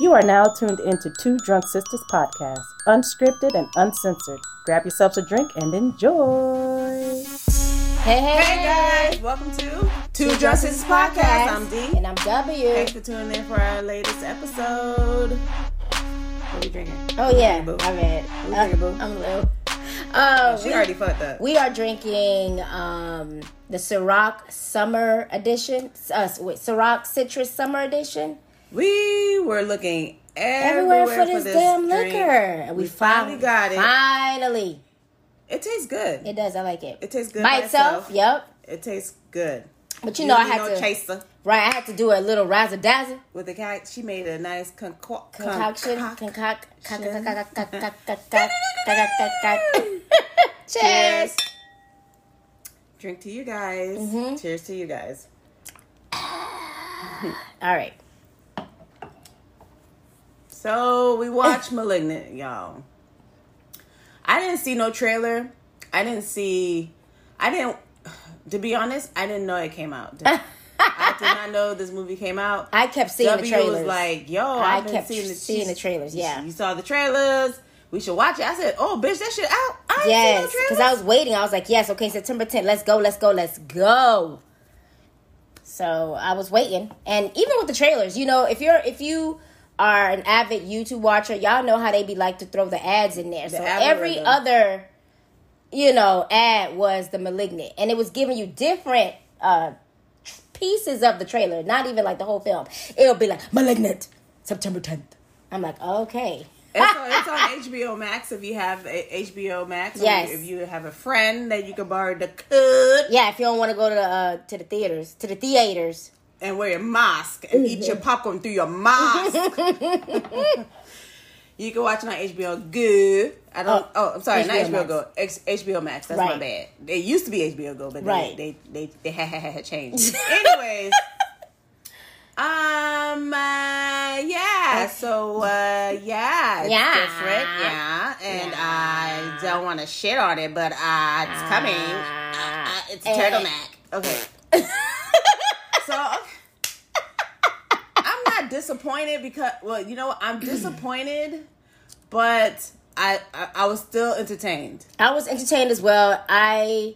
You are now tuned into Two Drunk Sistas podcast, unscripted and uncensored. Grab yourselves a drink and enjoy. Hey, hey, Hey guys, welcome to Two Drunk Sistas Podcast. I'm D. And I'm W. Thanks for tuning in for our latest episode. What are we drinking? Oh, yeah. Boo. I read. What you drinking, boo? I'm Lou. Uh, She we, already fucked up. we are drinking um, the Ciroc Summer Edition. Uh, wait, Ciroc Citrus Summer Edition. We were looking Everywhere, everywhere, for this, damn drink. liquor. And we, We finally found- got it. Finally. It tastes good. It does. I like it. It tastes good By by itself. Yep. It tastes good. But you know, I had no to. chaser Right. I had to do a little razzle dazzle. with the cat. She made a nice conco- Concoction. concoct- Concoct. Concoction. Cheers. Cheers. Drink to you guys. Mm-hmm. Cheers to you guys. All right. So we watched Malignant, y'all. I didn't see no trailer. I didn't see. I didn't. To be honest, I didn't know it came out. I did not know this movie came out. I kept seeing W the trailers. was like, "Yo, I kept seeing the, seeing the trailers, yeah. you saw the trailers. We should watch it." I said, "Oh, bitch, that shit out." I yes, seen no because. I was waiting. I was like, yes, okay, September 10th. Let's go, let's go, let's go. So I was waiting, and even with the trailers, you know, if you're if you are an avid YouTube watcher, y'all know how they be like to throw the ads in there. so every other, you know, ad was the malignant, and it was giving you different uh pieces of the trailer, not even like the whole film. It'll be like malignant, September 10th. I'm like, okay. And so it's on HBO Max if you have a- HBO Max. or Yes. If you have a friend that you can borrow the code Yeah, if you don't want to go to the uh, to the theaters, to the theaters. And wear a mask and eat your popcorn through your mask. you can watch it on HBO Go. I don't. Oh, Oh, I'm sorry, not HBO HBO Max. Go. X, HBO Max. That's my bad. It used to be HBO Go, but Right. they they they, they had, had, had changed. Anyways. Um. Uh, yeah. So. Uh. Yeah. It's Yeah. Different. Yeah. And I don't want to shit on it, but uh, it's coming. Uh, uh, it's a turtleneck. Okay. so. I'm not disappointed because. Well, you know. I'm disappointed, but I, I I was still entertained. I was entertained as well. I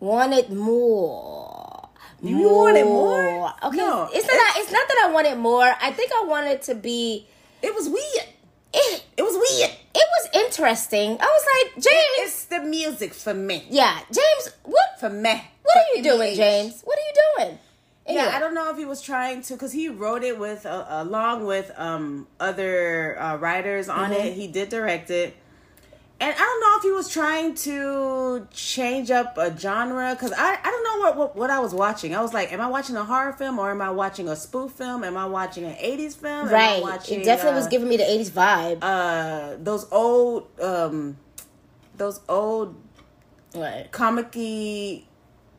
wanted more. You wanted more? Okay, No, it's not. It's not that I wanted more. I think I wanted to be. It was weird. It, It was weird. it was interesting. I was like, James. It's the music for me. yeah, James. What? For me. What are you doing. James? What are you doing? Yeah. I don't know if he was trying to, because he wrote it with, uh, along with um other uh, writers on Mm-hmm. it. He did direct it, and I don't know if he was trying to change up a genre, because I I don't know what, what what I was watching. I was like, am I watching a horror film or am I watching a spoof film? Am I watching an '80s film? Right. watching, it definitely was uh, giving me the '80s vibe. uh those old um those old what? comic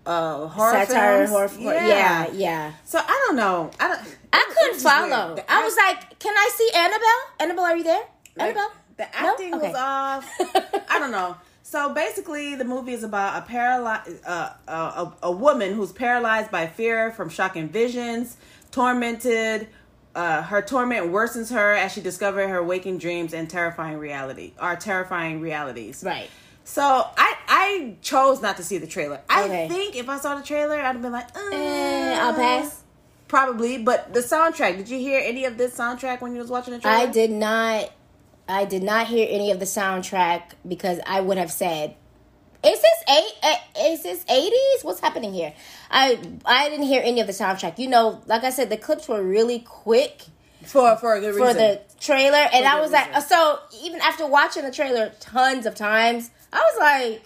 uh horror Satire, films. horror. Yeah. yeah, yeah. So I don't know. I don't. I couldn't weird. follow. I was like, "Can I see Annabelle? Annabelle, are you there? like, Annabelle?" The No? acting Okay. was off. I don't know. So basically, the movie is about a paralyzed uh, uh, a, a woman who's paralyzed by fear from shocking visions, tormented. Uh, her torment worsens her as she discovers her waking dreams and terrifying reality are terrifying realities. Right. So I I chose not to see the trailer. I Okay. think if I saw the trailer, I'd have been like, uh, Eh, I'll pass. Probably, but the soundtrack. Did you hear any of this soundtrack when you was watching the trailer? I did not. I did not hear any of the soundtrack because I would have said, "Is this eight? eh, Is this eighties? What's happening here?" I I didn't hear any of the soundtrack. You know, like I said, the clips were really quick for for a good for reason. the trailer, and I was like, so even after watching the trailer tons of times, I was like,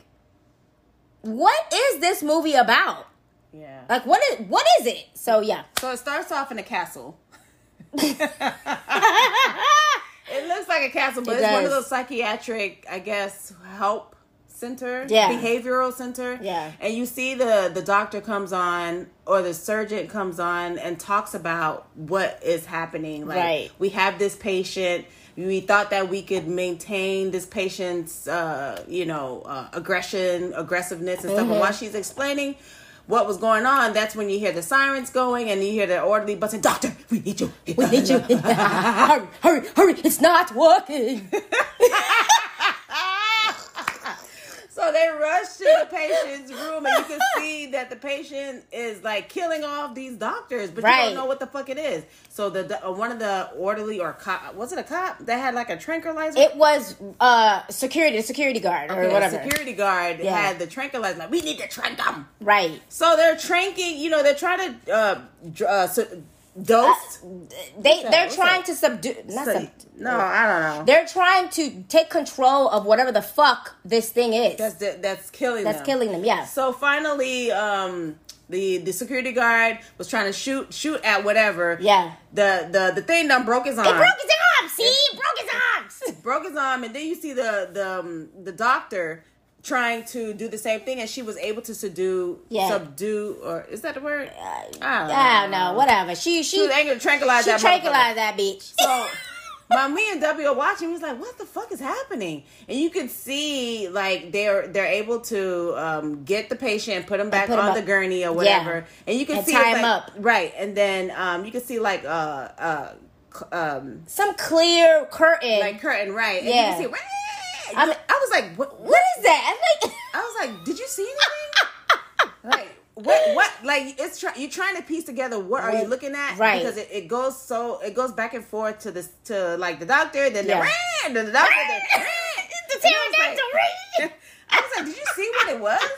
"What is this movie about? yeah. Like, what is what is it?" So yeah. So it starts off in a castle. It looks like a castle, but It it's one of those psychiatric, I guess, help center, Yeah. behavioral center. Yeah. And you see the the doctor comes on or the surgeon comes on and talks about what is happening. Like Right. we have this patient. We thought that we could maintain this patient's, uh, you know, uh, aggression, aggressiveness, and stuff. Mm-hmm. And while she's explaining what was going on, that's when you hear the sirens going and you hear the orderly busting, Doctor, we need you. We need you. hurry, hurry, hurry. It's not working. So they rush to the patient's room, and you can see that the patient is like killing off these doctors, but you don't know what the fuck it is. So the, the uh, one of the orderly or cop was it a cop that had like a tranquilizer? It was uh security, security guard or Okay, a whatever. security guard Yeah. had the tranquilizer. Like, we need to trank them. Right. So they're tranking. You know, they're trying to uh, dr- uh su- dose. They that? they're trying that? to subdue. Not Su- sub, no, I don't know. They're trying to take control of whatever the fuck this thing is. That's That's, that's killing. them. That's killing them. Yeah. So finally, um, the the security guard was trying to shoot shoot at whatever. Yeah. The the the thing done broke his arm. He broke his arm. See, he broke his arms. broke his arm, and then you see the the um, the doctor trying to do the same thing, and she was able to subdue Yeah. subdue or is that the word? I don't I don't know. Whatever. She She she was able to tranquilize she that. tranquilized that bitch. So. My me and W are watching. He's like, "What the fuck is happening?" And you can see like they're they're able to um, get the patient, put him back put on up. the gurney or whatever, and you can And see tie him like- up. right, and then um, you can see like uh uh um Some clear curtain. like curtain right, and Yeah. you can see. I'm- I was like, what? what is that? I'm like, I was like, did you see anything? like what? What? Like it's try, you're trying to piece together. What are you looking at? right. Because it, it goes so it goes back and forth to this to like the doctor, then Yeah. the then the doctor, then the I like- I was like, did you see what it was?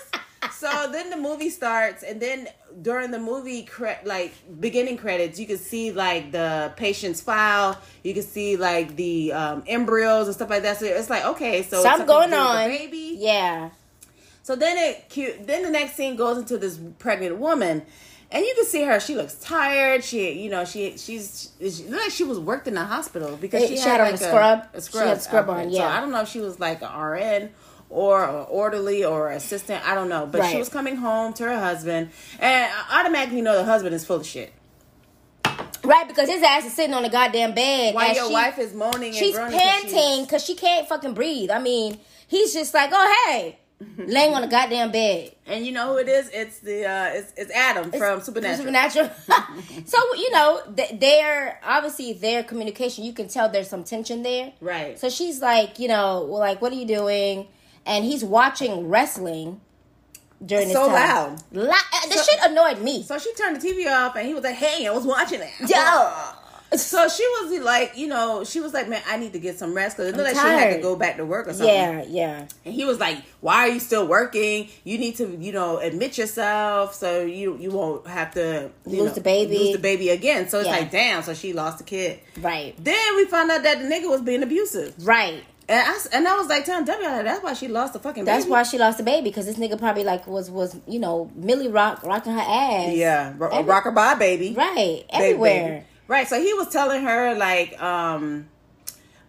So then the movie starts, and then during the movie, cre- like beginning credits, you can see like the patient's file. You can see like the um, embryos and stuff like that. So it's like okay, so it's Something going on. baby. Yeah. So then it cute. Then the next scene goes into this pregnant woman, and you can see her. She looks tired. She, you know, she she's she looked like she was worked in the hospital because she, She had, had like a scrub. A, She scrub. had scrub on, yeah. So I don't know if she was like an RN or an orderly or assistant. I don't know, but she was coming home to her husband, and I automatically know the husband is full of shit. Right, because his ass is sitting on the goddamn bed. While your she- wife is moaning, she's and groaning 'cause panting because she can't fucking breathe. I mean, he's just like, oh hey, laying on the goddamn bed. and you know who it is? It's the uh, it's, it's Adam from Supernatural. Supernatural. so you know, th- their obviously their communication. You can tell there's some tension there. Right. So she's like, you know, well, like, what are you doing? And he's watching wrestling during this So time. loud. La- uh, the So- shit annoyed me. So she turned the TV off, and he was like, "Hey, I was watching it." Yeah. So she was like, you know, she was like, "Man, I need to get some rest because it I'm looked like she had to go back to work or something." Yeah, yeah. And he was like, "Why are you still working? You need to, you know, admit yourself so you you won't have to Lose know, the baby. lose the baby again." So it's Yeah. like, damn. So she lost the kid. Right. Then we found out that the nigga was being abusive, Right. And I and I was like, telling W, like, that's why she lost the fucking. That's baby. why she lost the baby because this nigga probably like was was you know Millie Rock rocking her ass. Yeah, ro- Every- rocker bye baby. Right. Everywhere. baby. Right. So he was telling her like, um,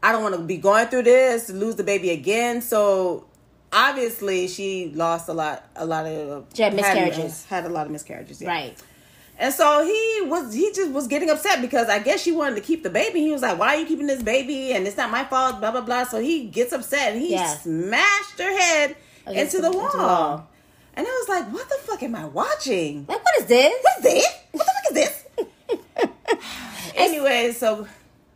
I don't want to be going through this, lose the baby again. So obviously she lost a lot, a lot of She had miscarriages. Had, a lot of miscarriages. Yeah. Right. And so he was, he just was getting upset because I guess she wanted to keep the baby. He was like, "Why are you keeping this baby? And it's not my fault." Blah blah blah. So he gets upset and he Yeah. smashed her head into the, the- wall. into the wall. And I was like, "What the fuck am I watching? Like what is this? What's this? What the fuck is this?" anyway, so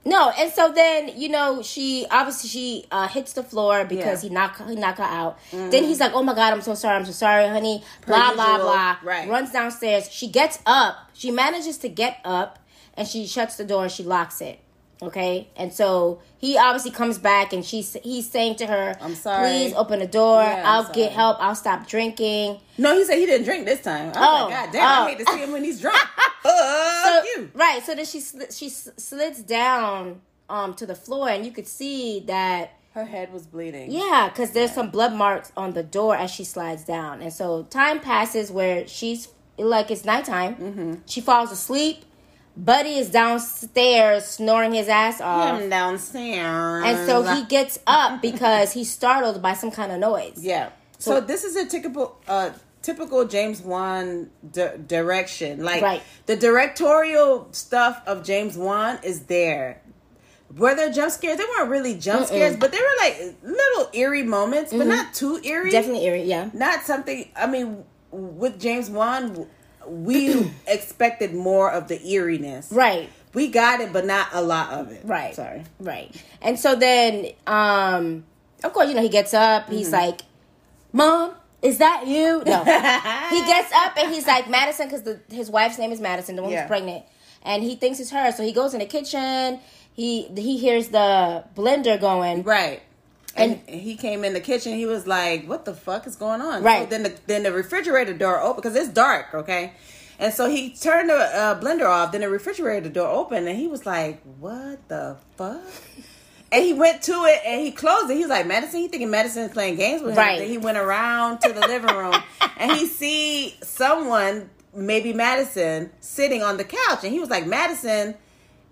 No, and so then you know she obviously she uh, hits the floor because Yeah. he knock he knock her out. Then he's like, "Oh my god, I'm so sorry, I'm so sorry, honey." Blah blah usual, blah. right. Runs downstairs. She gets up. She manages to get up, and she shuts the door and she locks it. Okay, and so he obviously comes back and she's he's saying to her, I'm sorry. Please open the door. Yeah, I'll sorry." get help. I'll stop drinking." no, he said he didn't drink this time. Oh, like, God damn, oh. I hate to see him when he's drunk. So, you. Right. So then she sli- she s- slides down um to the floor, and you could see that Her head was bleeding. yeah, because there's some blood marks on the door as she slides down, and so time passes where she's like it's nighttime. Mm-hmm. She falls asleep. Buddy is downstairs snoring his ass off, Him downstairs. and so he gets up because he's startled by some kind of noise. Yeah. So, this is a typical, uh, typical James Wan di- direction. Like Right. the directorial stuff of James Wan is there. Were there jump scares? They weren't really jump scares, but they were like little eerie moments, but not too eerie. Definitely eerie. Yeah. not something. I mean, with James Wan, we expected more of the eeriness. Right. We got it, but not a lot of it. Right. Sorry. Right. And so then, um, of course, you know, he gets up. He's like, Mom, is that you? No. he gets up and he's like, Madison, because his wife's name is Madison, the one Yeah. who's pregnant. And he thinks it's her. So he goes in the kitchen. He he hears the blender going. Right. And, And- he came in the kitchen. He was like, "What the fuck is going on?" Right. So then the then the refrigerator door open because it's dark. Okay. And so he turned the uh, blender off. Then the refrigerator door opened, and he was like, "What the fuck?" And he went to it and he closed it. He was like, "Madison." He thinking Madison is playing games with him. Right. Then he went around to the living room and he see someone, maybe Madison, sitting on the couch, and he was like, "Madison."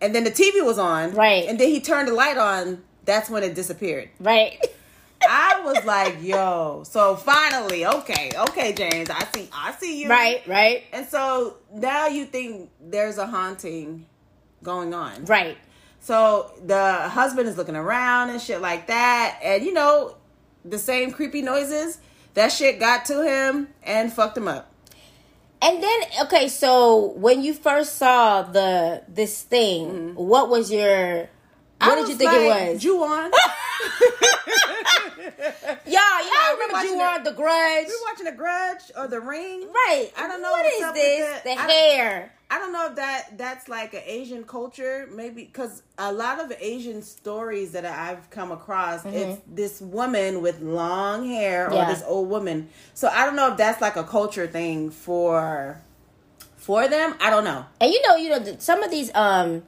And then the TV was on. Right. And then he turned the light on. That's when it disappeared. Right. I was like, yo. So finally, okay, okay, James, I see, I see you. right. Right. And so now you think there's a haunting going on. Right. So the husband is looking around and shit like that, and you know, the same creepy noises. That shit got to him and fucked him up. And then okay, so when you first saw the this thing, mm-hmm. what was your what I did you think like, it was? Ju-on. Y'all, y'all we remember you on The Grudge? we watching The Grudge or The Ring. Right. I don't know What is this? The I hair. I don't know if that that's like an Asian culture, maybe because a lot of Asian stories that I've come across, it's this woman with long hair or Mm-hmm. Yeah. this old woman. So I don't know if that's like a culture thing for for them. I don't know. And you know, you know, some of these um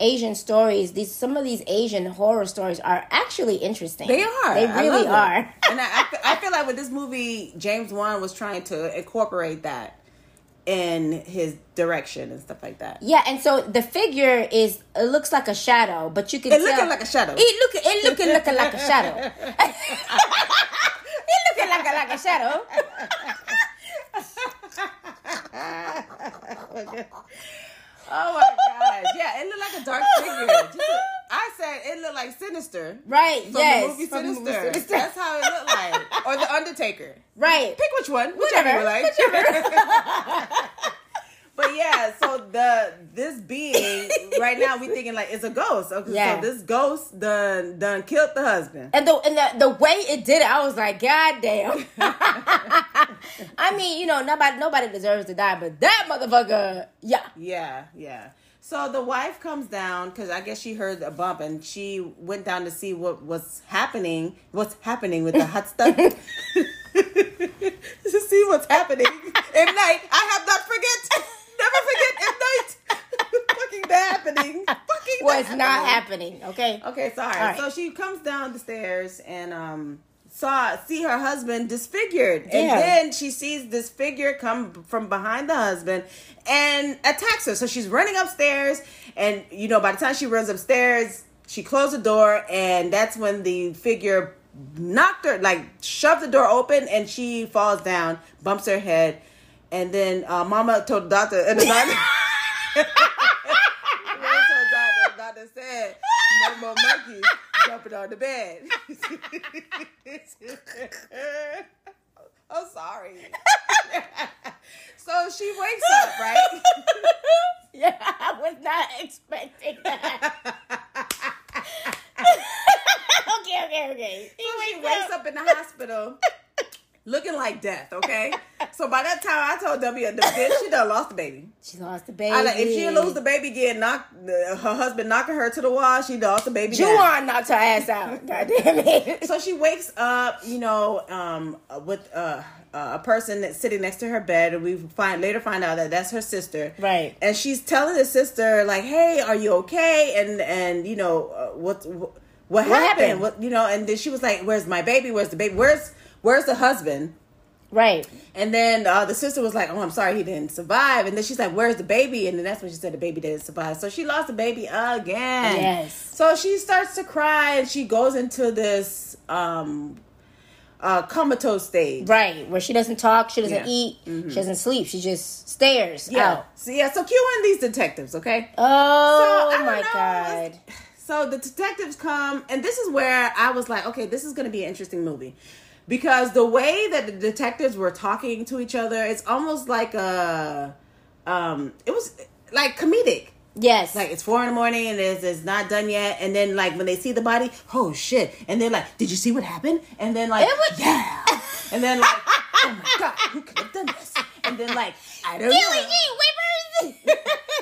Asian stories, these some of these Asian horror stories are actually interesting. They are. They really are. and I, I feel like with this movie, James Wan was trying to incorporate that in his direction and stuff like that. Yeah, and so the figure is it looks like a shadow, but you can It tell looking like a shadow. It look it looking looking like a shadow. it looking like a, like a shadow. Oh my god! Yeah, it looked like a dark figure. A- I said it looked like Sinister. Right. From yes. the movie from the Sinister. movie Sinister. That's how it looked like. Or The Undertaker. right. Pick which one. Whichever, Whichever, you like. but yeah, so the this being right now we thinking like it's a ghost. Okay, Yeah. so this ghost done done killed the husband. And the and the, the way it did it, I was like, God damn. I mean, you know, nobody nobody deserves to die, but that motherfucker, yeah. Yeah, yeah. So the wife comes down because I guess she heard a bump and she went down to see what was happening. What's happening with the hot stuff? to see what's happening at night. I have not forget. Never forget at night. Fucking the happening. Fucking Was the not happening, okay? Okay, sorry. Right. So she comes down the stairs and um saw see her husband disfigured. And then she sees this figure come from behind the husband and attacks her. So she's running upstairs and you know by the time she runs upstairs, she closed the door and that's when the figure knocked her like shoved the door open and she falls down, bumps her head. And then uh, mama told the doctor and the doctor Mama told the doctor, the doctor said, no more monkeys jumping on the bed. I'm sorry. so she wakes up, right? Yeah, I was not expecting that. okay, okay, okay. He So she wakes wakes up in the hospital looking like death, okay? So by that time, I told W, the bitch, she done lost the baby. She lost the baby. I like, if she lose the baby again, knock her husband knocking her to the wall, she lost the baby. Juwan knocked her ass out. God damn it. so she wakes up, you know, um, with uh, uh, a person that's sitting next to her bed, and we find later find out that that's her sister, Right. And she's telling the sister like, "Hey, are you okay?" And and you know uh, what what, what happened? happened? What you know? And then she was like, "Where's my baby? Where's the baby? Where's where's the husband?" Right. And then uh, the sister was like, "Oh, I'm sorry, he didn't survive." And then she's like, "Where's the baby?" And then that's when she said the baby didn't survive. So she lost the baby again. Yes. So she starts to cry, and she goes into this um, uh, comatose stage. Right. Where she doesn't talk, she doesn't Yeah. Mm-hmm. eat, she doesn't sleep, she just stares Yeah. out. So yeah. So cue in these detectives, okay? Oh So, my know, god. So the detectives come, and this is where I was like, okay, this is going to be an interesting movie because the way that the detectives were talking to each other, it's almost like a, um, it was like comedic. Yes. Like it's four in the morning and it's, it's not done yet, and then like when they see the body, oh shit! And then like, did you see what happened? And then like, It was- yeah. And then like, oh my god, who could have done this? And then like, I don't Billy know. Whippers.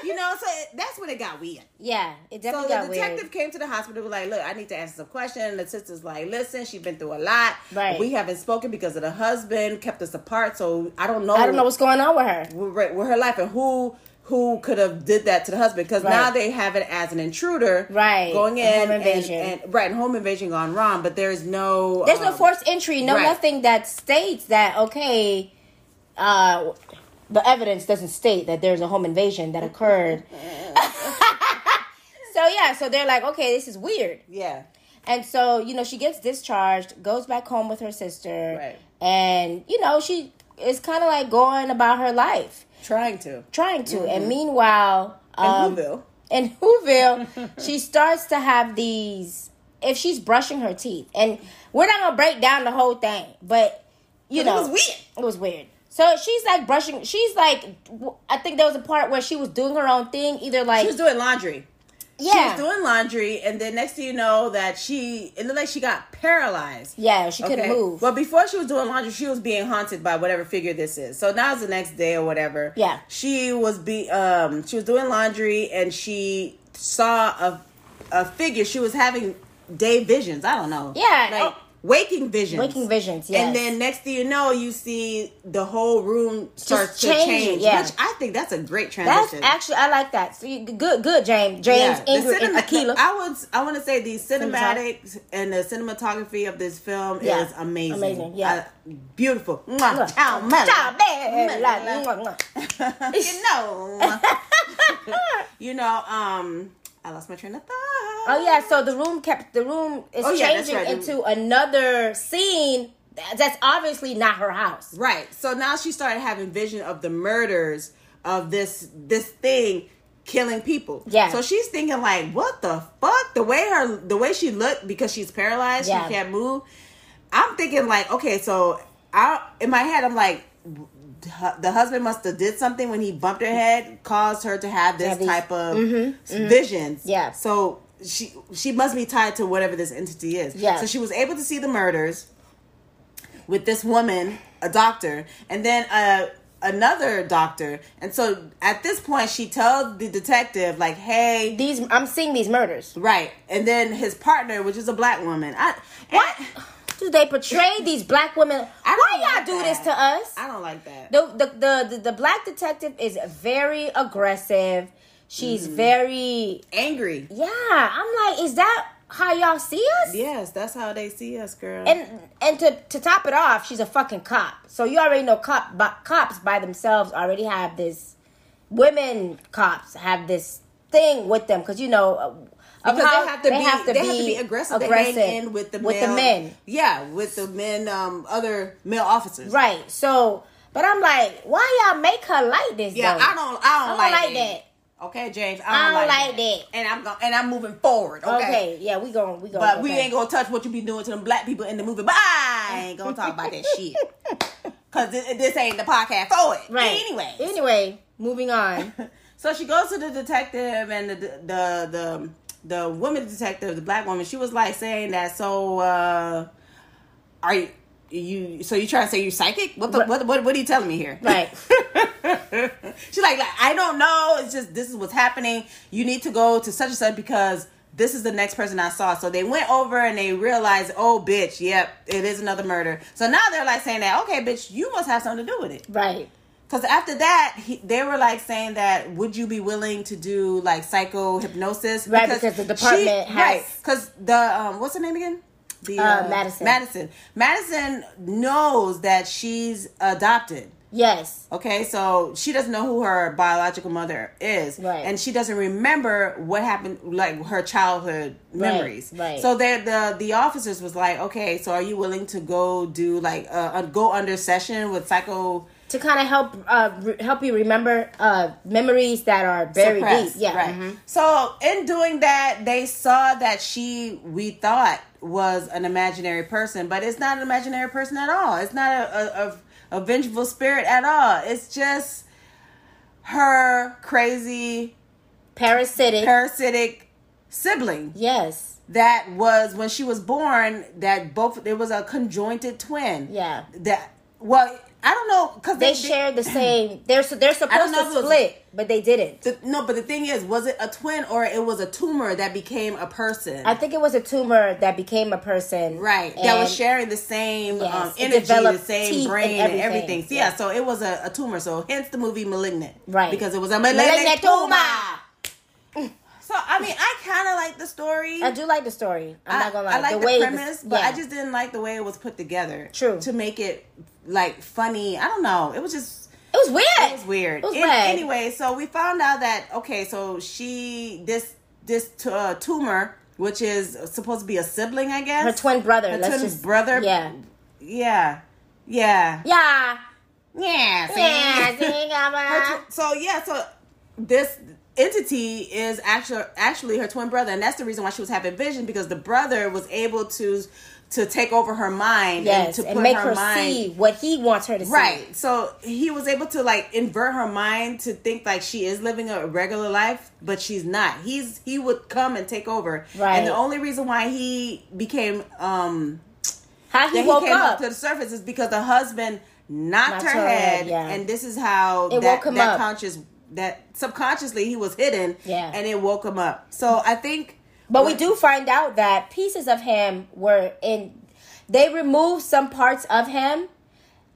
You know, so it, that's when it got weird. yeah, it definitely got weird. So the detective weird. came to the hospital, was like, "Look, I need to ask some questions." And the sister's like, "Listen, she's been through a lot. Right. We haven't spoken because of the husband kept us apart. So I don't know. I don't know what's going on with her. with, with her life and who who could have did that to the husband because now they have it as an intruder, Right. Going in home and- invasion. and, right, and home invasion gone wrong. But there's no There's no um, forced entry, no right. nothing that states that okay, uh the evidence doesn't state that there's a home invasion that occurred. so yeah, so they're like, okay, this is weird. Yeah, And so, you know, she gets discharged, goes back home with her sister, Right. and you know, she is kind of like going about her life, trying to trying to. And meanwhile, in um, Whoville. in Whoville, she starts to have these. If she's brushing her teeth, and we're not gonna break down the whole thing, but you But it know, was weird. It was weird. So she's like brushing. She's like, I think there was a part where she was doing her own thing, either like She was doing laundry. yeah, She was doing laundry, and then next thing you know, that she it looked like she got paralyzed. yeah, she couldn't Okay. move. Well, before she was doing laundry, she was being haunted by whatever figure this is. So now it's the next day or whatever. Yeah. She was be um she was doing laundry and she saw a a figure. She was having day visions. I don't know. Yeah. Like Oh. Waking visions. Waking visions, yes. And then next thing you know, you see the whole room starts to change. yeah. Which I think that's a great transition. That's actually I like that. So you, good, good, James, James, Yeah, Ingrid, and cinema- Akila. I would I want to say the cinematics and the cinematography of this film Yeah. is amazing. Amazing, yeah. I- beautiful. Mwah. Ciao, Mela. Ciao, Mwah, mwah. you know, you know. Um, I lost my train of thought. Oh yeah, so the room kept the room is Oh, yeah, changing right. into another scene that's obviously not her house. Right. So now she started having vision of the murders of this this thing killing people. Yeah. So she's thinking like, what the fuck? The way her the way she looked because she's paralyzed, Yeah. she can't move. I'm thinking like, okay, so I in my head I'm like the husband must have did something when he bumped her head, caused her to have this type of visions. Yeah. So she she must be tied to whatever this entity is. Yeah. So she was able to see the murders with this woman, a doctor, and then uh, another doctor. And so at this point, she tells the detective, like, "Hey, These I'm seeing these murders. right." And then his partner, which is a black woman, I What and do they portray these black women? Why y'all like do that. this to us? I don't like that. The, the the the the black detective is very aggressive. She's Mm. very Angry. yeah. I'm like, is that how y'all see us? Yes, that's how they see us, girl. And and to to top it off, she's a fucking cop. So you already know cop but cops by themselves already have this. Women cops have this thing with them because you know. Because how they have to be they have to be aggressive. aggressive They hang in with the with male, the men. Yeah, with the men, um, other male officers. Right. So, but I'm like, why y'all make her like this? Yeah, though? I don't. I don't, I don't like, like that. that. Okay, James. I I don't don't, like like, that. And I'm going and I'm moving forward. Okay. Okay. Yeah, we going we going But we ain't gonna touch what you be doing to them black people in the movie. But I ain't gonna talk about that shit. Cause this, this ain't the podcast for it. right. Anyway. Anyway, moving on. So she goes to the detective and the the the the woman detective, the black woman, she was like saying that so uh are you you so you trying to say you psychic? What the, what, what what are you telling me here? Right. She's like, like, I don't know. It's just this is what's happening. You need to go to such and such because this is the next person I saw. So they went over and they realized, oh, bitch, yep, it is another murder. So now they're like saying that, okay, bitch, you must have something to do with it. Right. Because after that, he, they were like saying that, would you be willing to do like psycho hypnosis? Right, because the department has- right. Because the um, what's her name again? The Uh, Madison. Madison. Madison knows that she's adopted. Yes. Okay, so she doesn't know who her biological mother is, Right. and she doesn't remember what happened, like her childhood memories. right. So the the officers was like, okay, so are you willing to go do like uh, uh, go under session with psycho to kind of help uh re- help you remember uh memories that are very suppressed, deep. Yeah. right. mhm. So in doing that, they saw that she we thought was an imaginary person, but it's not an imaginary person at all. It's not a a, a, a vengeful spirit at all. It's just her crazy Parasitic. parasitic sibling yes. that was when she was born that both it was a conjointed twin. Yeah. That well, I don't know because They shared the same. They're they're supposed to if it was- split, but they didn't. The, no, but the thing is, was it a twin or it was a tumor that became a person? I think it was a tumor that became a person. Right, that was sharing the same Yes, um, energy, the same brain, and and everything. everything. So, yeah, Yeah. so it was a, a tumor. So hence the movie *Malignant*, Right. Because it was a malignant, Malignant tumor. tumor. So I mean, I kind of like the story. I do like the story. I'm I, not gonna lie. I like the, the, way premise, but yeah. I just didn't like the way it was put together. True. To make it like funny, I don't know. It was just it was weird. it was weird. It was weird. Anyway, so we found out that okay, so she this this t- uh, tumor, which is supposed to be a sibling, I guess. her twin brother. Her twin just brother. Yeah. Yeah. Yeah. Yeah. Yeah. see? Yeah. see, so yeah, so this entity is actually actually her twin brother, and that's the reason why she was having vision because the brother was able to to take over her mind Yes, and to and make her, her mind see what he wants her to see. Right. So he was able to like invert her mind to think like she is living a regular life, but she's not. He's he would come and take over. Right. And the only reason why he became um How he woke he came up. up. to the surface is because the husband knocked, Knocked her, her head, yeah. and this is how It that, woke him that up. conscious that subconsciously he was hidden. Yeah. And it woke him up. So I think But we do find out that pieces of him were in. They removed some parts of him,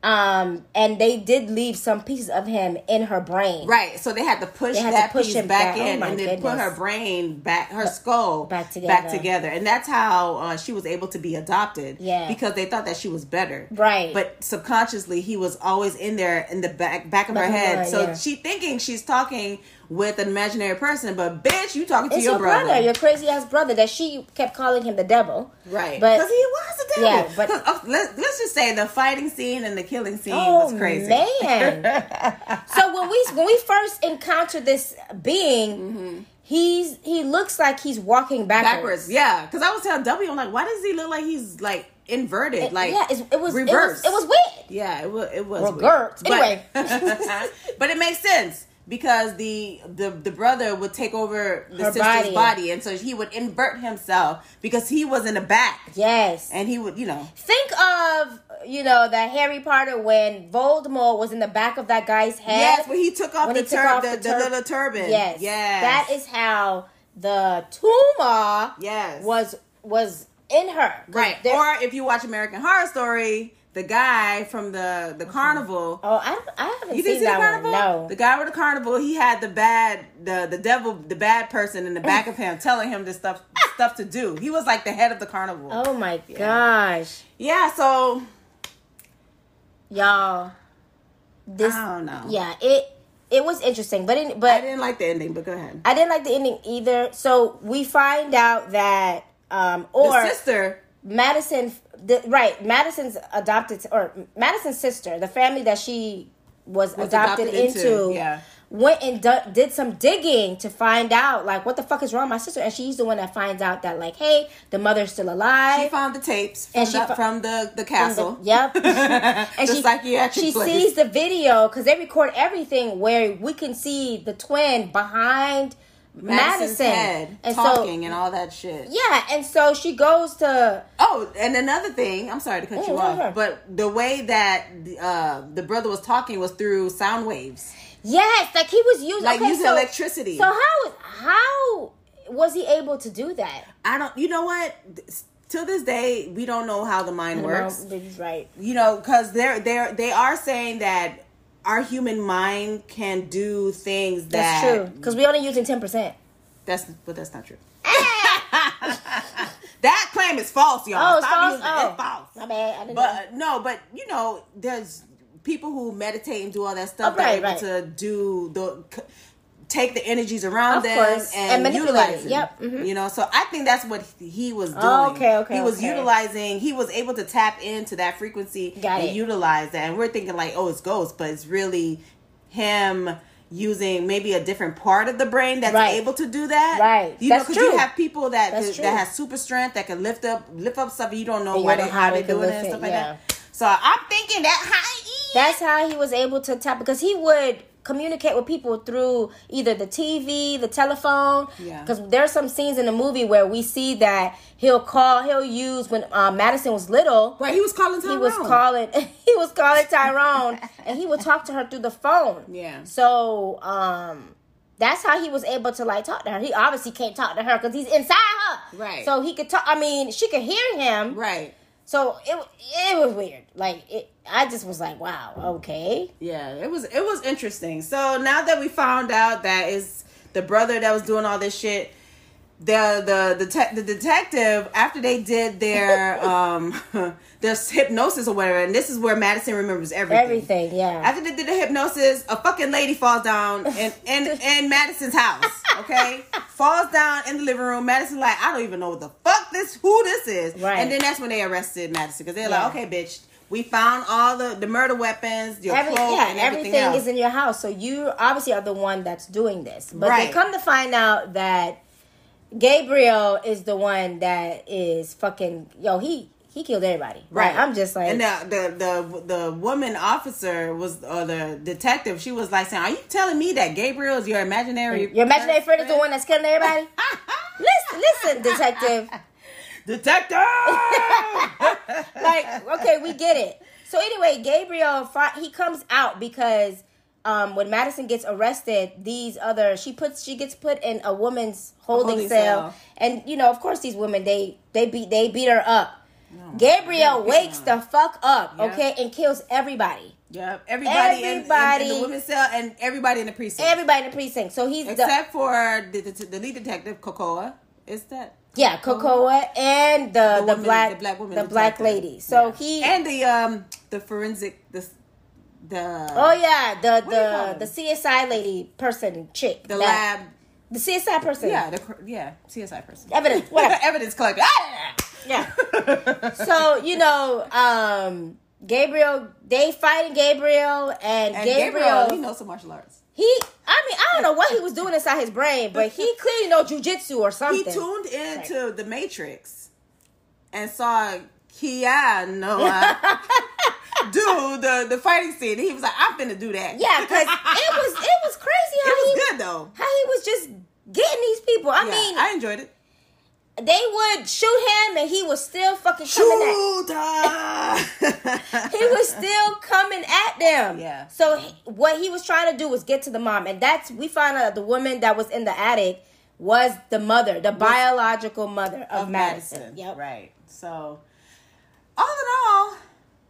um, and they did leave some pieces of him in her brain. Right, so they had to push had to that push piece back back. Oh in my and then put her brain back, her skull back back together. together, and that's how uh, she was able to be adopted. Yeah. because they thought that she was better. Right. but subconsciously he was always in there in the back back of Back her of her head. so yeah. she thinking she's talking with an imaginary person, but bitch, you talking to It's your, your brother. brother, your crazy ass brother, that she kept calling him the devil. Right, But because he was a devil. Yeah, but- uh, let's let's just say the fighting scene and the killing scene Oh was crazy. man! so when we when we first encounter this being, he's he looks like he's walking backwards. backwards. Yeah, because I was telling W, I'm like, why does he look like he's like inverted? It- like yeah, it was reversed. It was, it was weird. Yeah, it was. It was weird. Anyway. but, but it makes sense because the the the brother would take over the Her sister's body. body. and so he would invert himself because he was in the back, Yes. and he would, you know, Think of you know the Harry Potter when Voldemort was in the back of that guy's head. yes, when he took off When the, he took tur- off the, the the little turban. Yes. yes, That is how the tumor yes, was was in her. right. or if you watch American Horror Story, the guy from the the carnival. oh, I, I haven't You seen didn't see the that carnival? one. No. The guy with the carnival, he had the bad, the the devil, the bad person in the back of him, telling him this stuff stuff to do. He was like the head of the carnival. oh my gosh, Yeah, so y'all. This I don't know. yeah it it was interesting, but in, I didn't like the ending, but go ahead. I didn't like the ending either. So we find out that um or the sister, Madison, the, right? Madison's adopted or Madison's sister, the family that she was, Was adopted, adopted into, into, yeah. went and did some digging to find out like what the fuck is wrong with my sister, and she's the one that finds out that like, hey, the mother's still alive. she found the tapes from, And she the, from the the From the- castle. yep. and and the she psychiatric she place. sees the video because they record everything where we can see the twin behind Madison's Madison, head and talking so and all that shit. yeah, and so she goes to Oh, and another thing, I'm sorry to cut Oh, you off, but the way that uh, the brother was talking was through sound waves, yes, like he was using like okay, using so, electricity. So how how was he able to do that? I don't. You know what? Till this day, we don't know how the mind works. Right. You know, because they're they're they are saying that our human mind can do things That's that true because we only using ten percent. That's but that's not true. that claim is false, y'all. Oh, it's Stop false? using. Oh. It's false. My bad. I didn't But know. no, but you know, there's people who meditate and do all that stuff Oh, that right, are able right. to do the take the energies around Of them course. and, And utilize it. it. Yep. Mhm. You know, so I think that's what he was doing. Oh, okay, okay, He was okay. utilizing. He was able to tap into that frequency Got and it. utilize that. And we're thinking like, oh, it's ghosts, but it's really him using maybe a different part of the brain that's Right. able to do that. Right. You That's know, because you have people that could- that has super strength that can lift up lift up stuff. You don't know you why don't they how they doing it and it, stuff like yeah. that. So I'm thinking that high E. That's how he was able to tap because he would communicate with people through either the TV, the telephone. Yeah. Because there's some scenes in the movie where we see that he'll call, he'll use when um, Madison was little. Right, he was calling Tyrone. He was calling. He was calling Tyrone, and he would talk to her through the phone. Yeah. So, um, that's how he was able to like talk to her. He obviously can't talk to her because he's inside her. Right. So he could talk. I mean, she could hear him. Right. So it it was weird. Like it, I just was like, wow, okay. Yeah, it was it was interesting. So now that we found out that is the brother that was doing all this shit, the the the, te- the detective after they did their um their hypnosis or whatever, and this is where Madison remembers everything. Everything, yeah. After they did the hypnosis, a fucking lady falls down in in, in Madison's house. Okay, falls down in the living room. Madison's like, I don't even know what the fuck this who this is. Right. And then that's when they arrested Madison because they're Yeah. like, okay, bitch, we found all the the murder weapons, your Every, cloak, yeah, and everything, everything is in your house. So you obviously are the one that's doing this. But Right. they come to find out that Gabriel is the one that is fucking yo, he he killed everybody. Right. I'm just like and the, the the the woman officer was or the detective. She was like saying, "Are you telling me that Gabriel is your imaginary your imaginary friend is the one that's killing everybody? listen, listen, detective. Detective?" like okay we get it. So anyway gabriel he comes out because um when madison gets arrested these other she puts she gets put in a woman's holding, holding cell, cell. and you know of course these women they they beat they beat her up. Gabriel wakes the fuck up Yeah. okay and kills everybody. Yep, everybody, in- In, in, the women's cell and everybody in the precinct, everybody in the precinct. So he's the except for the, the, the lead detective, Cocoa. Is that yeah cocoa and the the, woman- black the black woman the black lady so Yeah. he and the um the forensic the the oh yeah the the the csi lady person chick the that- lab The CSI person. yeah the yeah CSI person Evidence. Whatever. evidence collector. Ah! yeah. So, you know, um, Gabriel, they fighting Gabriel and, And Gabriel, Gabriel, he knows some martial arts. He, I mean, I don't know what he was doing inside his brain, but he clearly know jujitsu or something. He tuned into the Matrix and saw Keanu do the the fighting scene. He was like, "I'm finna do that." yeah, because it was, it was crazy how it was he, good though. how he was just getting these people. I Yeah, mean, I enjoyed it. they would shoot him and he was still fucking coming at Shooter. he was still coming at them. Yeah. So he- what he was trying to do was get to the mom, and that's we find out the woman that was in the attic was the mother, the biological mother of, of Madison. Madison. Yep. Right. So, all in all,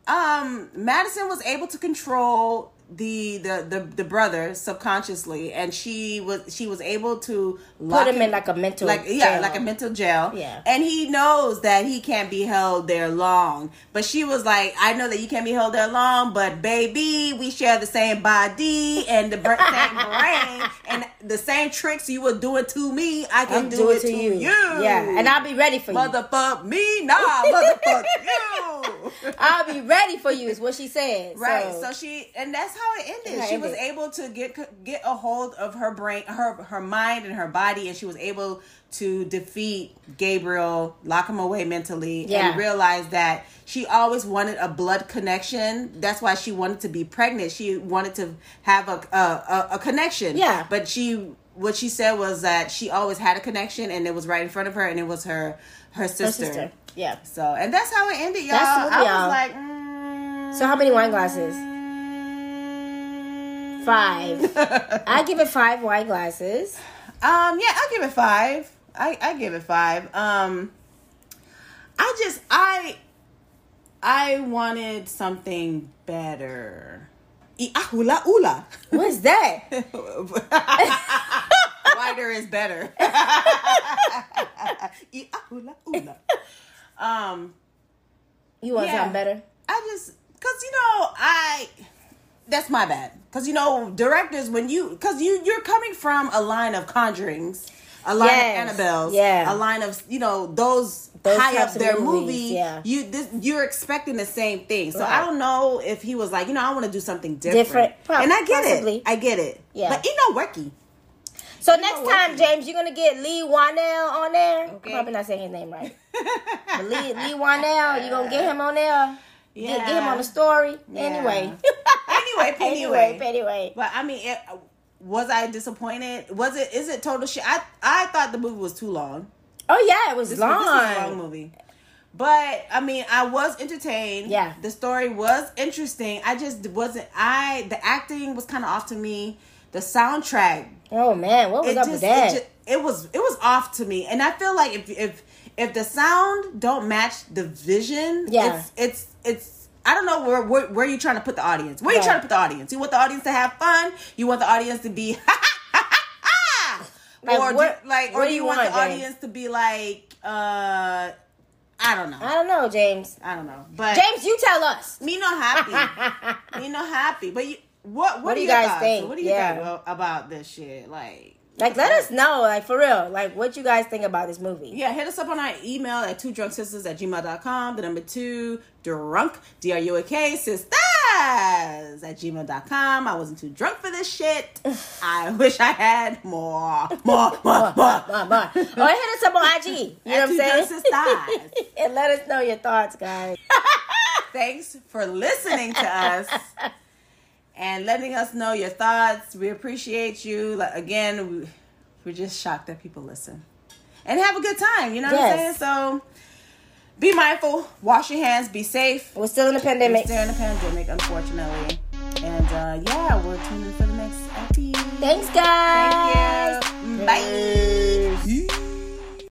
um, Madison was able to control the the the, the brother subconsciously, and she was she was able to Put him in like a mental like yeah jail. like a mental jail. Yeah. and he knows that he can't be held there long. But she was like, I know that you can't be held there long, but baby, we share the same body and the br- same brain and the same tricks you were doing to me. I can I'm do doing it to you. Yeah, and I'll be ready for you. Motherfuck me, nah, motherfuck you. I'll be ready for you. Is what she said. Right. So, So, she, and that's how it ended. How it she was able to get get a hold of her brain, her her mind, and her body, and she was able to defeat Gabriel, lock him away mentally, Yeah. and realize that she always wanted a blood connection. That's why she wanted to be pregnant. She wanted to have a a, a, a connection. Yeah. But she. What she said was that she always had a connection, and it was right in front of her, and it was her her her sister. sister. Yeah. So, and that's how it ended, y'all. That's I was y'all. like, mm, So how many wine glasses? Five. I give it five wine glasses. Um, yeah, I'll give it five. I I give it five. Um, I just I I wanted something better. Iahula ula. What's that? Wider is better. Ula. Um, You want Yeah. something better? I just cause you know I that's my bad. Cause you know, directors when you cause you you're coming from a line of conjurings, a line Yes, of Annabelles, yeah. a line of you know those, Those high up their movies, movie. yeah. You this you're expecting the same thing. So Right. I don't know if he was like, you know, I want to do something different. Different, prob- and I get possibly. it. I get it. Yeah. But you know, Wacky. So You next time. James, you're gonna get Leigh Whannell on there. Okay. I'm probably not saying his name right. Lee Leigh Whannell, you're gonna get him on there? Get, get him on the story. Yeah. Anyway. Anyway, anyway, anyway. But I mean, it, was I disappointed? Was it? Is it total shit? I I thought the movie was too long. Oh yeah, it was This, long. this long movie. But I mean, I was entertained. Yeah. the story was interesting. I just wasn't. I the acting was kind of off to me. The soundtrack, Oh man, what was up just, with that? It, just, it was it was off to me, and I feel like if if if the sound don't match the vision, Yeah. it's it's it's. I don't know where, where where you trying to put the audience. Where you Right. trying to put the audience? You want the audience to have fun? You want the audience to be Like, or what- do, like, what or do you want, want, the James? audience to be like, uh, I don't know. I don't know, James. I don't know, but James, you tell us. me not happy. me not happy. But you, what, what, What do are you guys thoughts? think? What do you Yeah. think about this shit? Like, Like, let us know, like for real, like what you guys think about this movie. yeah, hit us up on our email at two drunk sistas at gmail.com. The number two drunk D R U A K sistas at gmail.com. I wasn't too drunk for this shit. I wish I had more, more, more, more. Bye, bye. Or hit us up on IG. You know what At I'm saying? Sistas. and let us know your thoughts, guys. Thanks for listening to us and letting us know your thoughts. We appreciate you. Like, again, we, we're just shocked that people listen and have a good time. You know what I'm saying? So be mindful, wash your hands, be safe. We're still in the We're pandemic. still in the pandemic, unfortunately. And uh, yeah, we're tuning in for the next episode. Thanks, guys. Thank you. Bye.